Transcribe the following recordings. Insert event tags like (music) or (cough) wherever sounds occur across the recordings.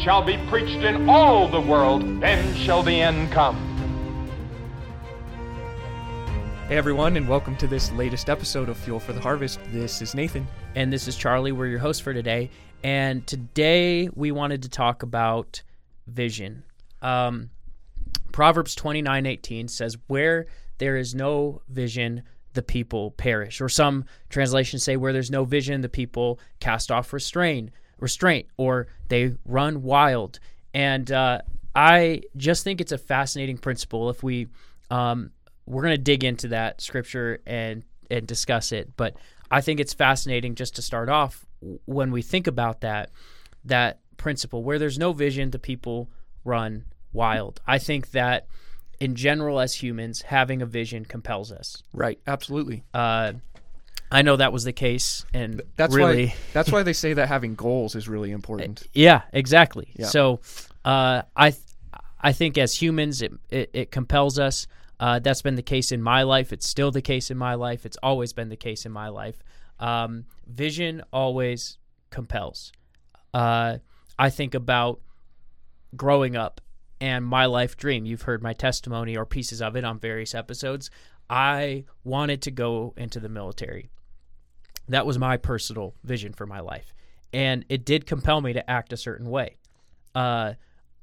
shall be preached in all the world, then shall the end come. Hey everyone, and welcome to this latest episode of Fuel for the Harvest. This is Nathan. And this is Charlie. We're your hosts for today. And today we wanted to talk about vision. Um, Proverbs twenty nine eighteen says, Where there is no vision, the people perish. Or some translations say, Where there's no vision, the people cast off restraint, restraint or they run wild. And uh, I just think it's a fascinating principle if we. Um, we're going to dig into that scripture and and discuss it but i think it's fascinating just to start off when we think about that that principle where there's no vision the people run wild i think that in general as humans having a vision compels us Right, absolutely. uh, i know that was the case and That's really why (laughs) that's why they say that having (laughs) goals is really important. Yeah, exactly. Yeah. So, uh, I, th- I think as humans, it it, it compels us. Uh, that's been the case in my life. It's still the case in my life. It's always been the case in my life. Um, vision always compels. Uh, I think about growing up and my life dream. You've heard my testimony or pieces of it on various episodes. I wanted to go into the military. That was my personal vision for my life. And it did compel me to act a certain way. Uh,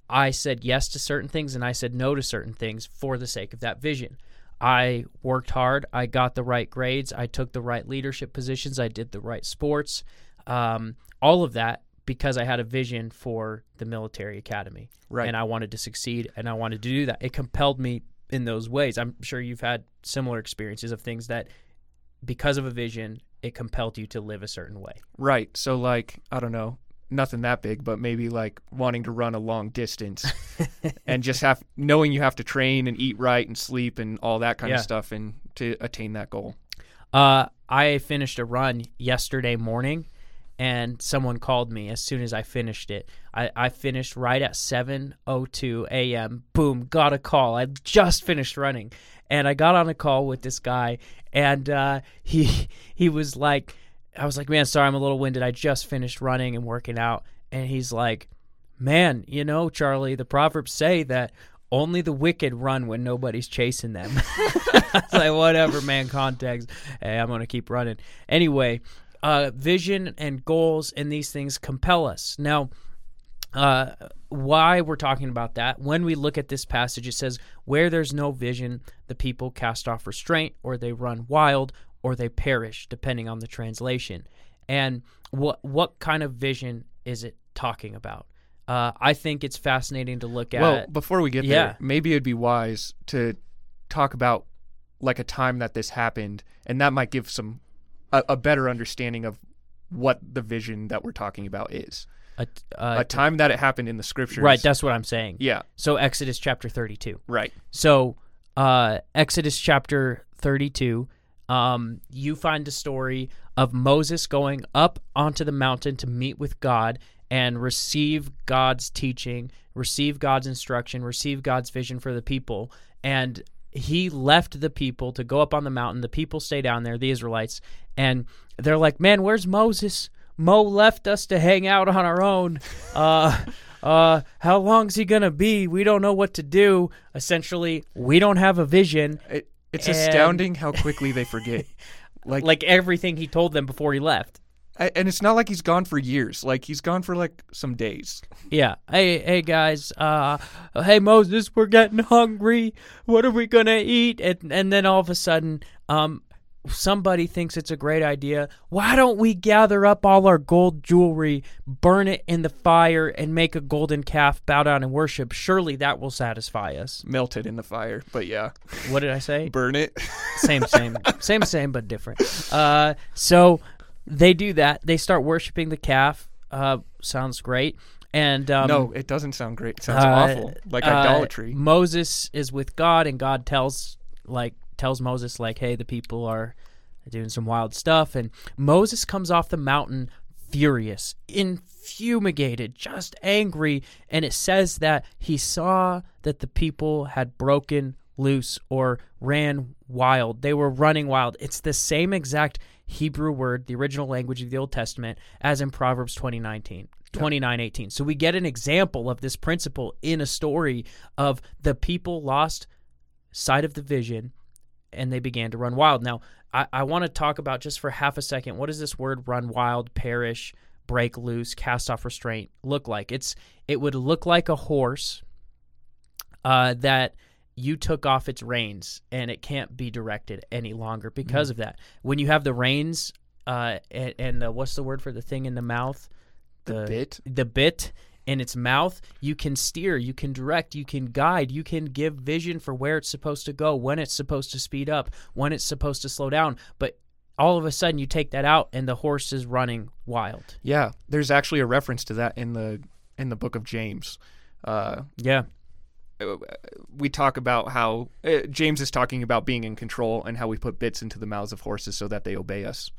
I said yes to certain things and I said no to certain things for the sake of that vision. I worked hard. I got the right grades. I took the right leadership positions. I did the right sports. Um, all of that because I had a vision for the military academy. Right. And I wanted to succeed and I wanted to do that. It compelled me in those ways. I'm sure you've had similar experiences of things that because of a vision, it compelled you to live a certain way. Right. So like, I don't know, nothing that big, but maybe like wanting to run a long distance (laughs) and just have knowing you have to train and eat right and sleep and all that kind Yeah. of stuff and to attain that goal. Uh, I finished a run yesterday morning, and someone called me as soon as I finished it. I, I finished right at 7:02 a.m. Boom, got a call. I just finished running, and I got on a call with this guy, and uh, (laughs) he he was like, I was like, man, sorry, I'm a little winded. I just finished running and working out, and he's like, man, you know, Charlie, the proverbs say that. Only the wicked run when nobody's chasing them. (laughs) I was like, whatever, man, context. Hey, I'm to keep running. Anyway, uh, vision and goals and these things compel us. Now, uh, why we're talking about that, when we look at this passage, it says, Where there's no vision, the people cast off restraint, or they run wild, or they perish, depending on the translation. And what what kind of vision is it talking about? Uh, I think it's fascinating to look at. Well, before we get Yeah. there, maybe it'd be wise to talk about like a time that this happened, and that might give some a, a better understanding of what the vision that we're talking about is. a, uh, a time that it happened in the scriptures. right, that's what I'm saying. yeah, So Exodus chapter 32. right. So, uh, Exodus chapter 32, um, you find a story of Moses going up onto the mountain to meet with God and receive God's teaching, receive God's instruction, receive God's vision for the people. And he left the people to go up on the mountain. The people stay down there, the Israelites, and they're like, "Man, where's Moses? Mo left us to hang out on our own. Uh, uh, how long's he gonna be? We don't know what to do. Essentially, we don't have a vision. It, it's And- astounding how quickly they forget. (laughs) Like, Like everything he told them before he left. And it's not like he's gone for years. Like he's gone for like some days. Yeah. Hey, hey guys. Uh, hey Moses, we're getting hungry. What are we gonna eat? And and then all of a sudden, um, somebody thinks it's a great idea. Why don't we gather up all our gold jewelry, burn it in the fire, and make a golden calf, bow down and worship? Surely that will satisfy us. Melted in the fire. But yeah, What did I say? burn it. same, same, (laughs) same, same, but different. Uh, so they do that. They start worshiping the calf. Uh, sounds great. And um, no, it doesn't sound great. It sounds uh, awful, like uh, idolatry. Moses is with God, and God tells like tells Moses like, "Hey, the people are doing some wild stuff." And Moses comes off the mountain furious, infumigated, just angry, and it says that he saw that the people had broken loose or ran wild. They were running wild. It's the same exact Hebrew word, the original language of the Old Testament, as in Proverbs 2019. 2918. So we get an example of this principle in a story of the people lost sight of the vision and they began to run wild. Now, I, I want to talk about just for half a second what does this word run wild, perish, break loose, cast off restraint look like? It's it would look like a horse uh, that you took off its reins and it can't be directed any longer because of that. When you have the reins uh, and, and the, what's the word for the thing in the mouth? The bit? The bit in its mouth, you can steer, you can direct, you can guide, you can give vision for where it's supposed to go, when it's supposed to speed up, when it's supposed to slow down. But all of a sudden, you take that out, and the horse is running wild. Yeah, there's actually a reference to that in the in the book of James. Uh, Yeah. We talk about how uh, James is talking about being in control and how we put bits into the mouths of horses so that they obey us.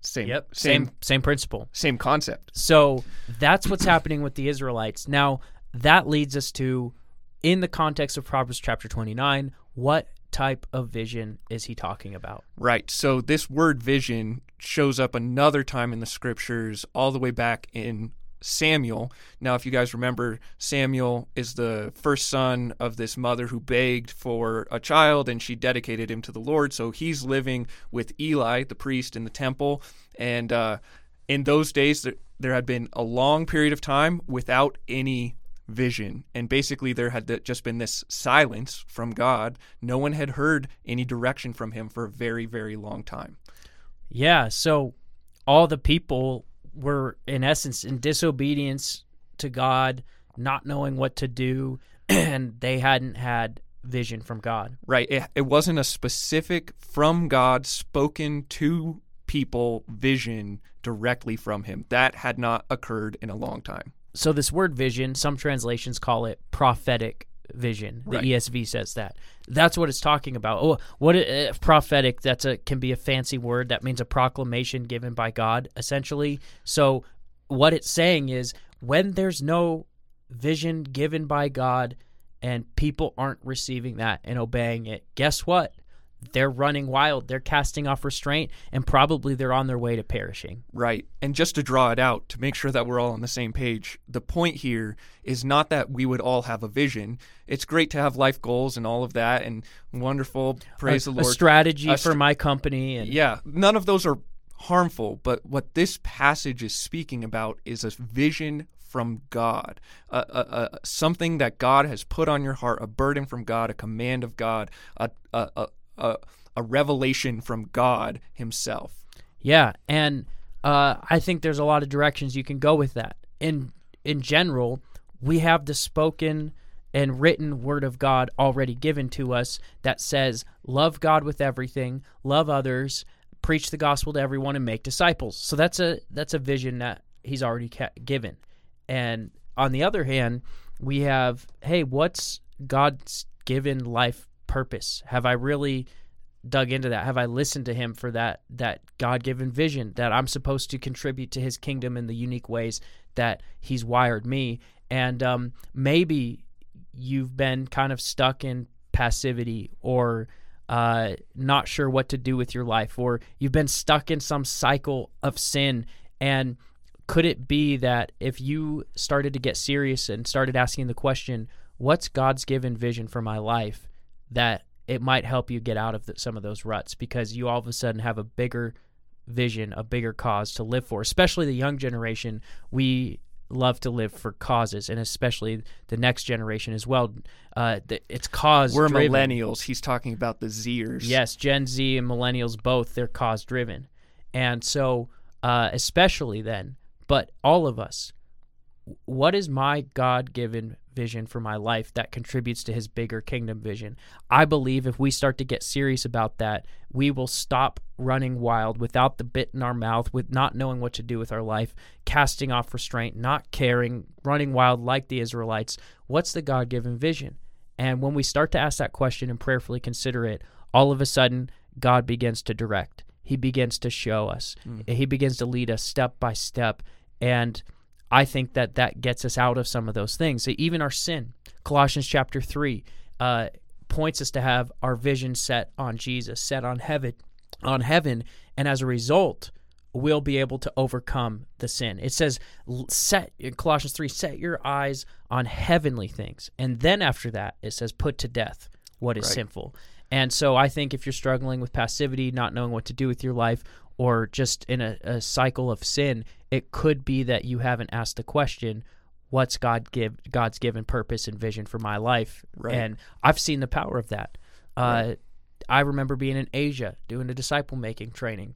Same, Yep. same, Same same principle. same concept. So that's what's happening with the Israelites. Now, that leads us to, in the context of Proverbs chapter 29, what type of vision is he talking about? Right. So this word vision shows up another time in the scriptures, all the way back in Samuel. Now, if you guys remember, Samuel is the first son of this mother who begged for a child and she dedicated him to the Lord. So he's living with Eli, the priest, in the temple. And uh, in those days, there, there had been a long period of time without any vision. And basically, there had just been this silence from God. No one had heard any direction from him for a very, very long time. Yeah, so all the people were, in essence, in disobedience to God, not knowing what to do, (clears throat) and they hadn't had vision from God. Right. It, it wasn't a specific from God spoken to people vision directly from him. That had not occurred in a long time. So this word vision, some translations call it prophetic vision. The Right. ESV says that. That's what it's talking about. Oh, what uh, prophetic? That's a can be a fancy word. That means a proclamation given by God, essentially. So what it's saying is when there's no vision given by God and people aren't receiving that and obeying it, guess what? They're running wild. They're casting off restraint, and probably they're on their way to perishing. Right. And just to draw it out, to make sure that we're all on the same page, the point here is not that we would all have a vision. It's great to have life goals and all of that and wonderful. Praise a, the Lord. A strategy A for my company. And, Yeah, none of those are harmful, but what this passage is speaking about is a vision from God, something that God has put on your heart, a burden from God, a command of God, a, a, a, a, revelation from God Himself. Yeah, and uh, I think there's a lot of directions you can go with that. In in general, we have the spoken and written word of God already given to us that says, "Love God with everything, love others, preach the gospel to everyone, and make disciples." So that's a that's a vision that He's already ca- given. And on the other hand, we have, hey, what's God's given life purpose? Have I really dug into that? Have I listened to him for that that God-given vision that I'm supposed to contribute to his kingdom in the unique ways that he's wired me? And um, maybe you've been kind of stuck in passivity or uh, not sure what to do with your life, or you've been stuck in some cycle of sin. And could it be that if you started to get serious and started asking the question, what's God's given vision for my life, that it might help you get out of the, some of those ruts because you all of a sudden have a bigger vision, a bigger cause to live for. Especially the young generation, we love to live for causes, and especially the next generation as well. Uh, th- it's cause. We're millennials. He's talking about the Zers. Yes, Gen Z and millennials both they're cause driven, and so uh, especially then, but all of us, what is my God given vision for my life that contributes to his bigger kingdom vision. I believe if we start to get serious about that, we will stop running wild without the bit in our mouth, with not knowing what to do with our life, casting off restraint, not caring, running wild like the Israelites. What's the God given vision? And when we start to ask that question and prayerfully consider it, all of a sudden, God begins to direct. He begins to show us. Hmm. He begins to lead us step by step. And I think that that gets us out of some of those things. So Even our sin, Colossians chapter 3, uh, points us to have our vision set on Jesus, set on heaven, on heaven, and as a result, we'll be able to overcome the sin. It says, set in Colossians 3, set your eyes on heavenly things. And then after that, it says, put to death what is sinful. And so I think if you're struggling with passivity, not knowing what to do with your life, or just in a, a cycle of sin, it could be that you haven't asked the question, what's God give God's given purpose and vision for my life? Right. And I've seen the power of that. Uh, I remember being in Asia doing a disciple making training.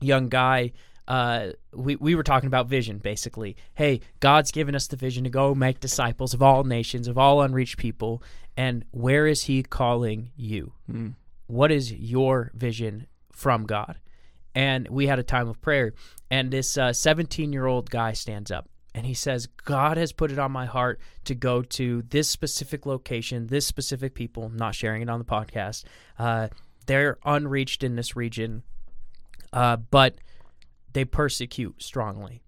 Young guy, uh, we we were talking about vision basically. Hey, God's given us the vision to go make disciples of all nations, of all unreached people, and where is He calling you? What is your vision from God? And we had a time of prayer, and this 17 year old guy stands up and he says, God has put it on my heart to go to this specific location, this specific people. I'm not sharing it on the podcast. Uh, they're unreached in this region, uh, but they persecute strongly.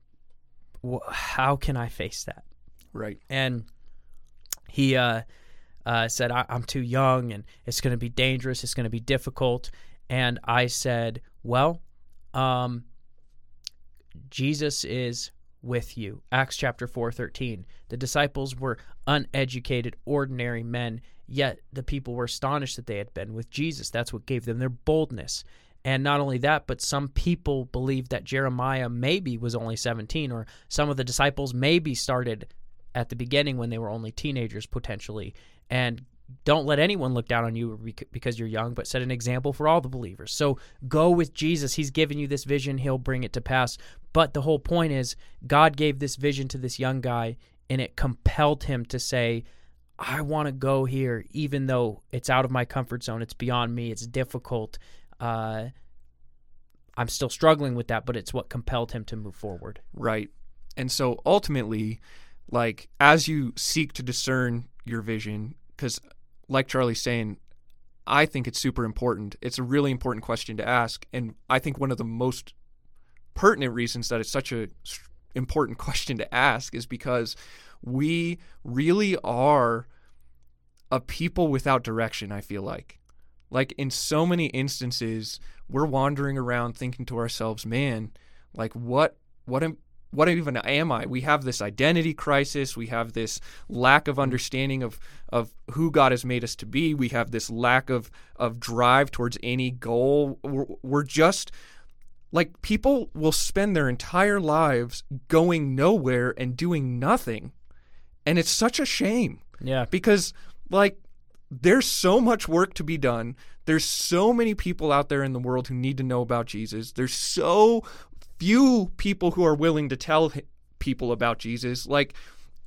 How can I face that? Right. and he uh, uh, said, I- "I'm too young, and it's going to be dangerous. It's going to be difficult." And I said, "Well, um, Jesus is with you." Acts chapter four thirteen. The disciples were uneducated, ordinary men, yet the people were astonished that they had been with Jesus. That's what gave them their boldness. And not only that, but some people believed that Jeremiah maybe was only 17, or some of the disciples maybe started at the beginning when they were only teenagers potentially. And don't let anyone look down on you because you're young, but set an example for all the believers. So go with Jesus. He's given you this vision, He'll bring it to pass. But the whole point is, God gave this vision to this young guy, and it compelled him to say, I want to go here, even though it's out of my comfort zone. It's beyond me. It's difficult. Uh, I'm still struggling with that, but it's what compelled him to move forward. Right. And so ultimately, like as you seek to discern your vision, because like Charlie's saying, I think it's super important. It's a really important question to ask, and I think one of the most pertinent reasons that it's such a important (laughs) question to ask is because we really are a people without direction. I feel like, like in so many instances, we're wandering around thinking to ourselves, "Man, like what, what am." What even am I? We have this identity crisis. We have this lack of understanding of, of who God has made us to be. We have this lack of, of drive towards any goal. We're, we're just like people will spend their entire lives going nowhere and doing nothing. And it's such a shame Yeah. because like there's so much work to be done. There's so many people out there in the world who need to know about Jesus. There's so few people who are willing to tell people about Jesus. Like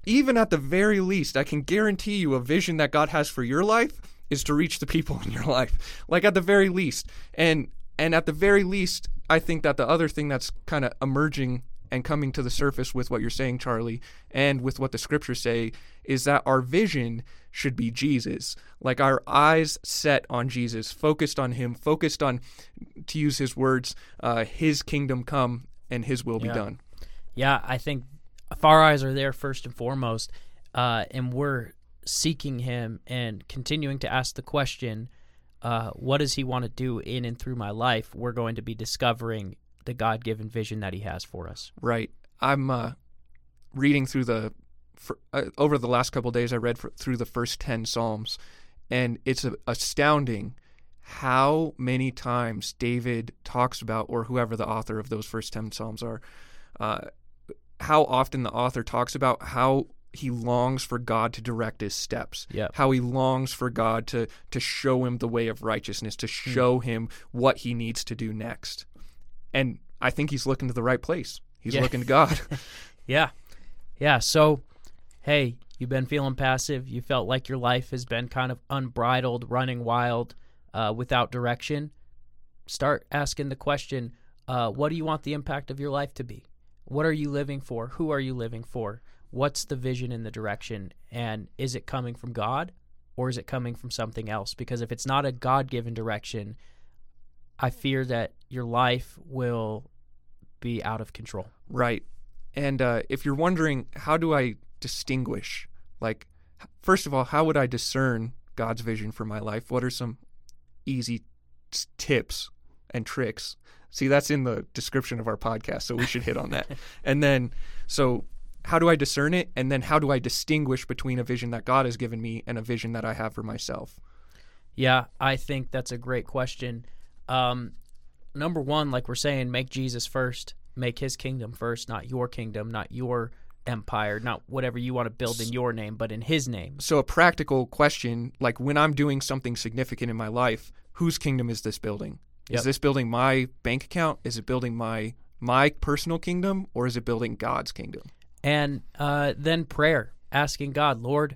even at the very least, I can guarantee you a vision that God has for your life is to reach the people (laughs) in your life. Like at the very least. And and at the very least, I think that the other thing that's kind of emerging and coming to the surface with what you're saying, Charlie, and with what the scriptures say, is that our vision should be Jesus. Like our eyes set on Jesus, focused on Him, focused on, to use His words, uh, His kingdom come and His will be done. Yeah, I think if our eyes are there first and foremost, uh, and we're seeking Him and continuing to ask the question, uh, what does He want to do in and through my life? We're going to be discovering the God given vision that He has for us. Right. I'm uh, reading through the for, uh, over the last couple days. I read fr through the first ten Psalms, and it's a, astounding how many times David talks about, or whoever the author of those first ten Psalms are, uh, how often the author talks about how he longs for God to direct his steps. Yep. How he longs for God to to show him the way of righteousness, to show him what he needs to do next. And I think he's looking to the right place. He's Yeah. looking to God. (laughs) Yeah. Yeah. So, hey, you've been feeling passive, you felt like your life has been kind of unbridled, running wild, uh, without direction, start asking the question uh, what do you want the impact of your life to be? What are you living for? Who are you living for? What's the vision and the direction? And is it coming from God or is it coming from something else? Because if it's not a God given direction, I fear that your life will be out of control. Right. And uh, if you're wondering, how do I distinguish? Like, first of all, how would I discern God's vision for my life? What are some easy s- tips and tricks? See, that's in the description of our podcast, so we should hit on that. (laughs) And then, so how do I discern it? And then, how do I distinguish between a vision that God has given me and a vision that I have for myself? Yeah, I think that's a great question. Um, number one, like we're saying, make Jesus first, make his kingdom first, not your kingdom, not your empire, not whatever you want to build in your name, but in his name. So, a practical question like when I'm doing something significant in my life, whose kingdom is this building? Yep. Is this building my bank account? Is it building my my personal kingdom, or is it building God's kingdom? And uh, then prayer, asking God, Lord,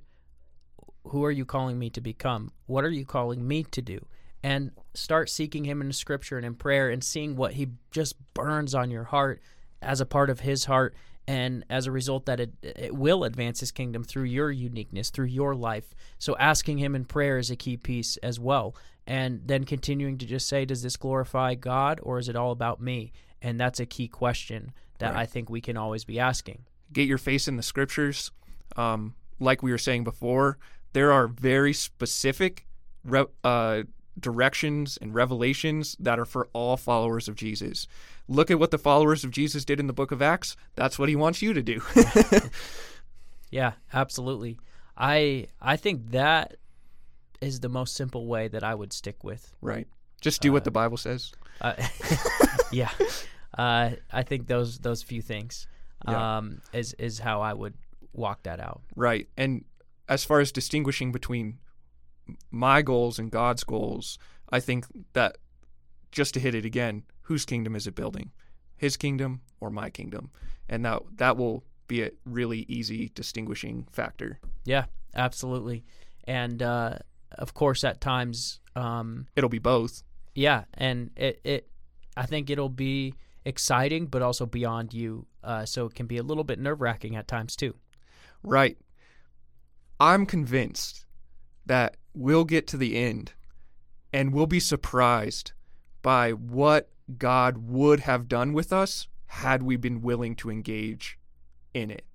who are you calling me to become? What are you calling me to do? And start seeking Him in Scripture and in prayer and seeing what He just burns on your heart as a part of His heart. And as a result, that it, it will advance His kingdom through your uniqueness, through your life. So, asking Him in prayer is a key piece as well. And then continuing to just say, Does this glorify God or is it all about me? And that's a key question that I think we can always be asking. Get your face in the scriptures. Um, like we were saying before, there are very specific uh, directions and revelations that are for all followers of Jesus. Look at what the followers of Jesus did in the book of Acts. That's what he wants you to do. (laughs) Yeah, absolutely. I I think that is the most simple way that I would stick with. right. Just do what the Bible says. Uh, (laughs) yeah, uh, I think those those few things Yeah. um, is is how I would walk that out. Right. And as far as distinguishing between my goals and God's goals, I think that just to hit it again, whose kingdom is it building? His kingdom or my kingdom? And that that will be a really easy distinguishing factor. Yeah, absolutely. And uh, of course, at times, um, It'll be both. yeah, and it it I think it'll be exciting, but also beyond you. Uh, so it can be a little bit nerve wracking at times too. Right. I'm convinced that we'll get to the end and we'll be surprised by what God would have done with us had we been willing to engage in it.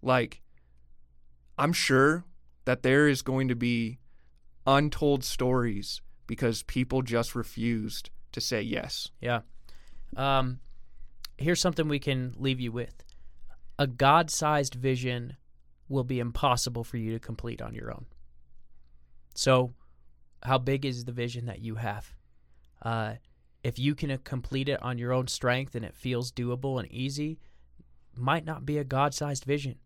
Like, I'm sure that there is going to be untold stories because people just refused to say yes. Yeah. Um, here's something we can leave you with a God sized vision will be impossible for you to complete on your own. So, how big is the vision that you have? Uh, if you can complete it on your own strength and it feels doable and easy, might not be a God sized vision.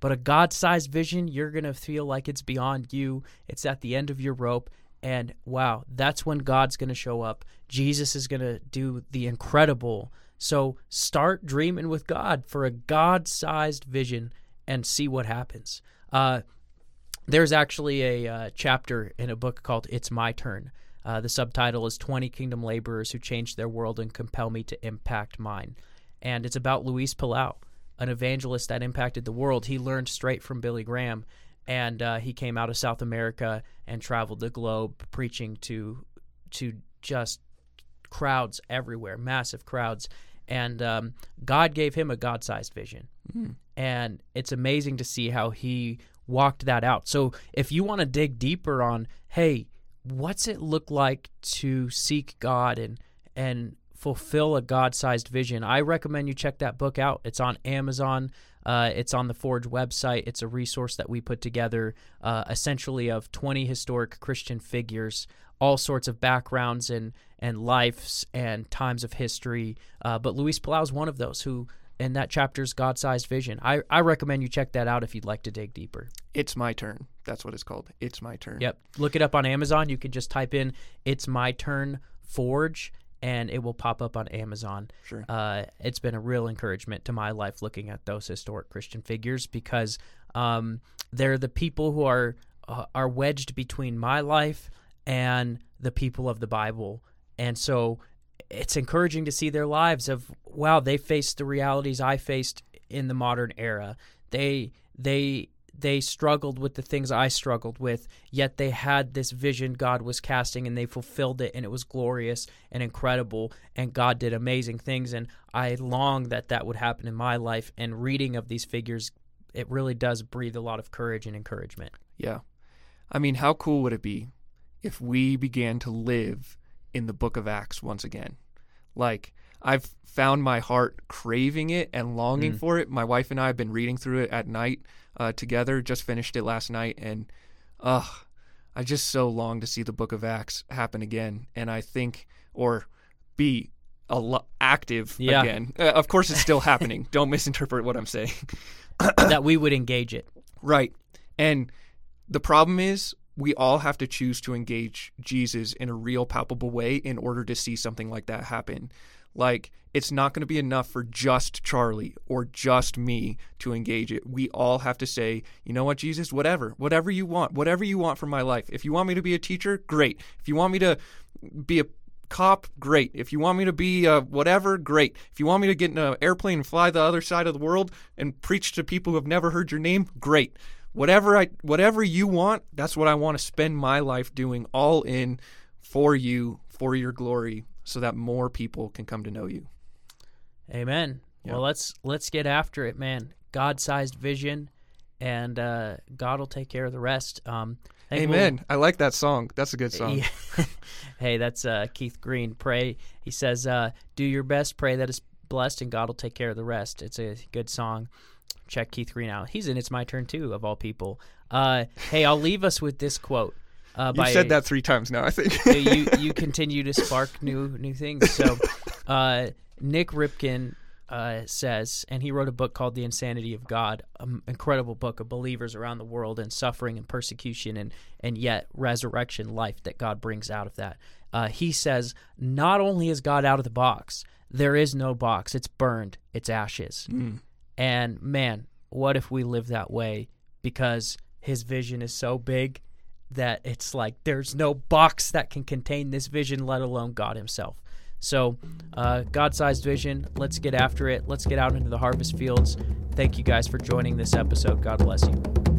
But a God sized vision, you're going to feel like it's beyond you. It's at the end of your rope. And wow, that's when God's going to show up. Jesus is going to do the incredible. So start dreaming with God for a God sized vision and see what happens. Uh, there's actually a uh, chapter in a book called It's My Turn. Uh, the subtitle is 20 Kingdom Laborers Who Changed Their World and Compel Me to Impact Mine. And it's about Luis Palau, an evangelist that impacted the world. He learned straight from Billy Graham, and uh, he came out of South America and traveled the globe preaching to to just crowds everywhere, massive crowds. And um, God gave him a God sized vision. And it's amazing to see how he walked that out. So if you want to dig deeper on, hey, what's it look like to seek God and and fulfill a God-sized vision? I recommend you check that book out. It's on Amazon. Uh, it's on the Forge website. It's a resource that we put together, uh, essentially of 20 historic Christian figures, all sorts of backgrounds and and lives and times of history. Uh, but Luis Palau is one of those who, in that chapter's God-sized vision. I, I recommend you check that out if you'd like to dig deeper. It's my turn. That's what it's called. It's my turn. Yep. Look it up on Amazon. You can just type in "It's My Turn Forge," and it will pop up on Amazon. Sure. Uh, it's been a real encouragement to my life looking at those historic Christian figures because um, they're the people who are uh, are wedged between my life and the people of the Bible, and so it's encouraging to see their lives of wow they faced the realities I faced in the modern era. They they they struggled with the things I struggled with, yet they had this vision God was casting and they fulfilled it and it was glorious and incredible and God did amazing things and I long that that would happen in my life and reading of these figures it really does breathe a lot of courage and encouragement. Yeah. I mean, how cool would it be if we began to live in the book of Acts once again? Like, I've found my heart craving it and longing Mm. for it. My wife and I have been reading through it at night uh, together, just finished it last night, and ugh, I just so long to see the book of Acts happen again. And I think, or be a lo- active Yeah. again. Uh, of course, it's still happening. (laughs) Don't misinterpret what I'm saying. that we would engage it. Right. And the problem is we all have to choose to engage Jesus in a real palpable way in order to see something like that happen. Like it's not going to be enough for just Charlie or just me to engage it. We all have to say, you know what, Jesus, whatever, whatever you want, whatever you want from my life. If you want me to be a teacher, great. If you want me to be a cop, great. If you want me to be uh, whatever, great. If you want me to get in an airplane and fly the other side of the world and preach to people who have never heard your name, great. Whatever I, whatever you want, that's what I want to spend my life doing, all in for you, for your glory, so that more people can come to know you. Amen. Yeah. Well, let's let's get after it, man. God-sized vision, and uh, God will take care of the rest. Um, think we'll- Amen. I like that song. That's a good (laughs) song. Yeah. (laughs) hey, that's uh, Keith Green. Pray. He says, uh, "Do your best. Pray that it's blessed, and God will take care of the rest." It's a good song. Check Keith Green out. He's in "It's My Turn" too, of all people. Uh, hey, I'll leave us with this quote. Uh, You've said that three times now, I think. (laughs) you you continue to spark new new things. So, uh, Nik Ripken uh, says, and he wrote a book called "The Insanity of God," an incredible book of believers around the world and suffering and persecution, and and yet resurrection life that God brings out of that. Uh, he says, not only is God out of the box, there is no box; it's burned, it's ashes. And man, what if we live that way? Because his vision is so big that it's like there's no box that can contain this vision, let alone God Himself. So, uh, God sized vision, let's get after it. Let's get out into the harvest fields. Thank you guys for joining this episode. God bless you.